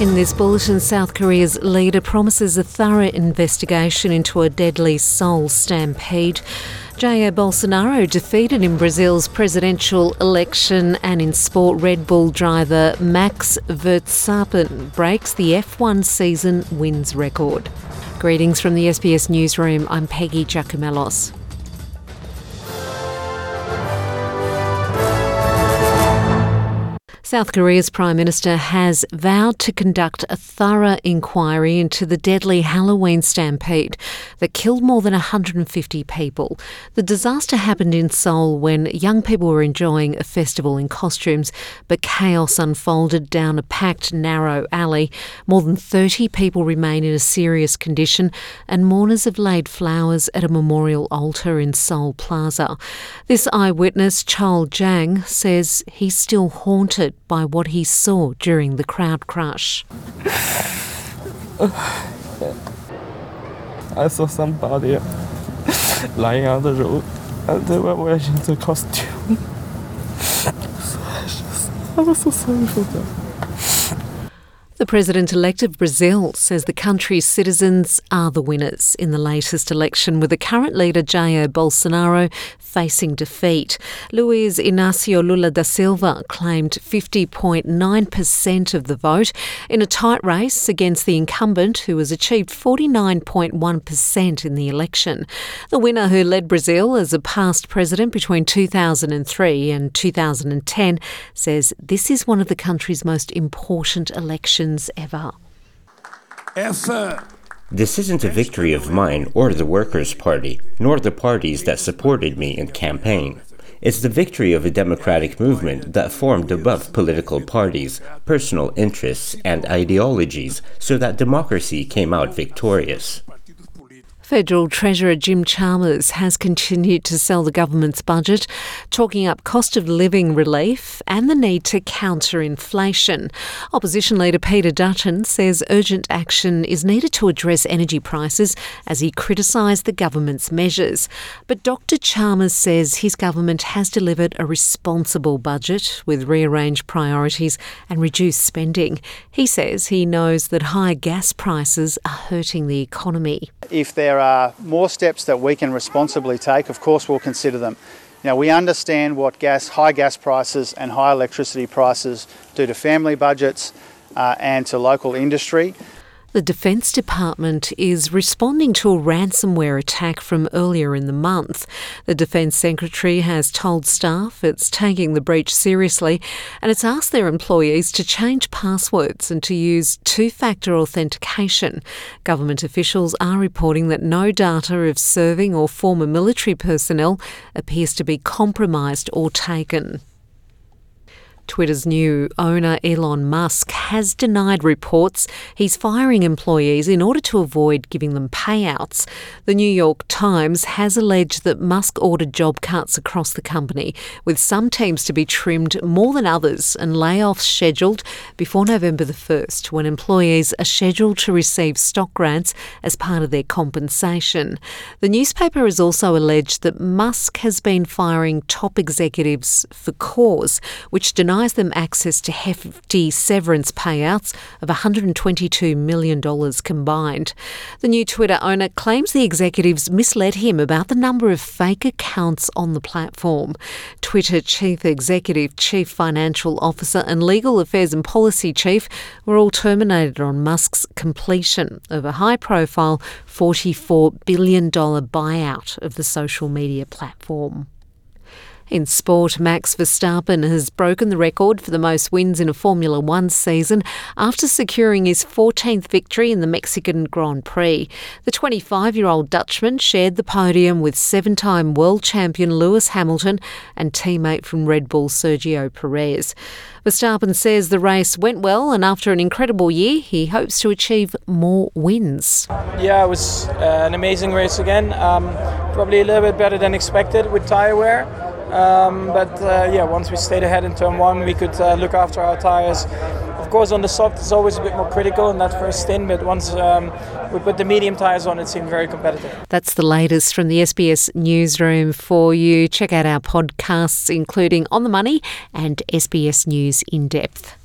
In this bulletin, South Korea's leader promises a thorough investigation into a deadly Seoul stampede. Jair Bolsonaro defeated in Brazil's presidential election, and in sport, Red Bull driver Max Verstappen breaks the F1 season wins record. Greetings from the SBS Newsroom. I'm Peggy Giakoumelos. South Korea's Prime Minister has vowed to conduct a thorough inquiry into the deadly Halloween stampede that killed more than 150 people. The disaster happened in Seoul when young people were enjoying a festival in costumes, but chaos unfolded down a packed, narrow alley. More than 30 people remain in a serious condition, and mourners have laid flowers at a memorial altar in Seoul Plaza. This eyewitness, Chol Jang, says he's still haunted by what he saw during the crowd crush. I saw somebody lying on the road and they were wearing the costume. I, was so sorry for them. The president elect of Brazil says the country's citizens are the winners in the latest election, with the current leader Jair Bolsonaro facing defeat. Luiz Inácio Lula da Silva claimed 50.9% of the vote in a tight race against the incumbent, who has achieved 49.1% in the election. The winner, who led Brazil as a past president between 2003 and 2010, says this is one of the country's most important elections ever. This isn't a victory of mine or the Workers' Party, nor the parties that supported me in campaign. It's the victory of a democratic movement that formed above political parties, personal interests, and ideologies so that democracy came out victorious. Federal Treasurer Jim Chalmers has continued to sell the government's budget, talking up cost of living relief and the need to counter inflation. Opposition leader Peter Dutton says urgent action is needed to address energy prices as he criticised the government's measures. But Dr. Chalmers says his government has delivered a responsible budget with rearranged priorities and reduced spending. He says he knows that high gas prices are hurting the economy. If there are more steps that we can responsibly take, of course we'll consider them. Now we understand what gas, high gas prices and high electricity prices do to family budgets uh, and to local industry. The Defence Department is responding to a ransomware attack from earlier in the month. The Defence Secretary has told staff it's taking the breach seriously and it's asked their employees to change passwords and to use two factor authentication. Government officials are reporting that no data of serving or former military personnel appears to be compromised or taken. Twitter's new owner, Elon Musk, has denied reports he's firing employees in order to avoid giving them payouts. The New York Times has alleged that Musk ordered job cuts across the company, with some teams to be trimmed more than others and layoffs scheduled before November the 1st, when employees are scheduled to receive stock grants as part of their compensation. The newspaper has also alleged that Musk has been firing top executives for cause, which denies denies them access to hefty severance payouts of $122 million combined. The new Twitter owner claims the executives misled him about the number of fake accounts on the platform. Twitter Chief Executive, Chief Financial Officer, and Legal Affairs and Policy Chief were all terminated on Musk's completion of a high profile $44 billion buyout of the social media platform. In sport, Max Verstappen has broken the record for the most wins in a Formula One season after securing his 14th victory in the Mexican Grand Prix. The 25 year old Dutchman shared the podium with seven time world champion Lewis Hamilton and teammate from Red Bull Sergio Perez. Verstappen says the race went well, and after an incredible year, he hopes to achieve more wins. Yeah, it was uh, an amazing race again. Um, probably a little bit better than expected with tyre wear. Um, but uh, yeah, once we stayed ahead in turn one, we could uh, look after our tires. Of course, on the soft, it's always a bit more critical in that first stint, but once um, we put the medium tires on, it seemed very competitive. That's the latest from the SBS newsroom for you. Check out our podcasts, including On the Money and SBS News in Depth.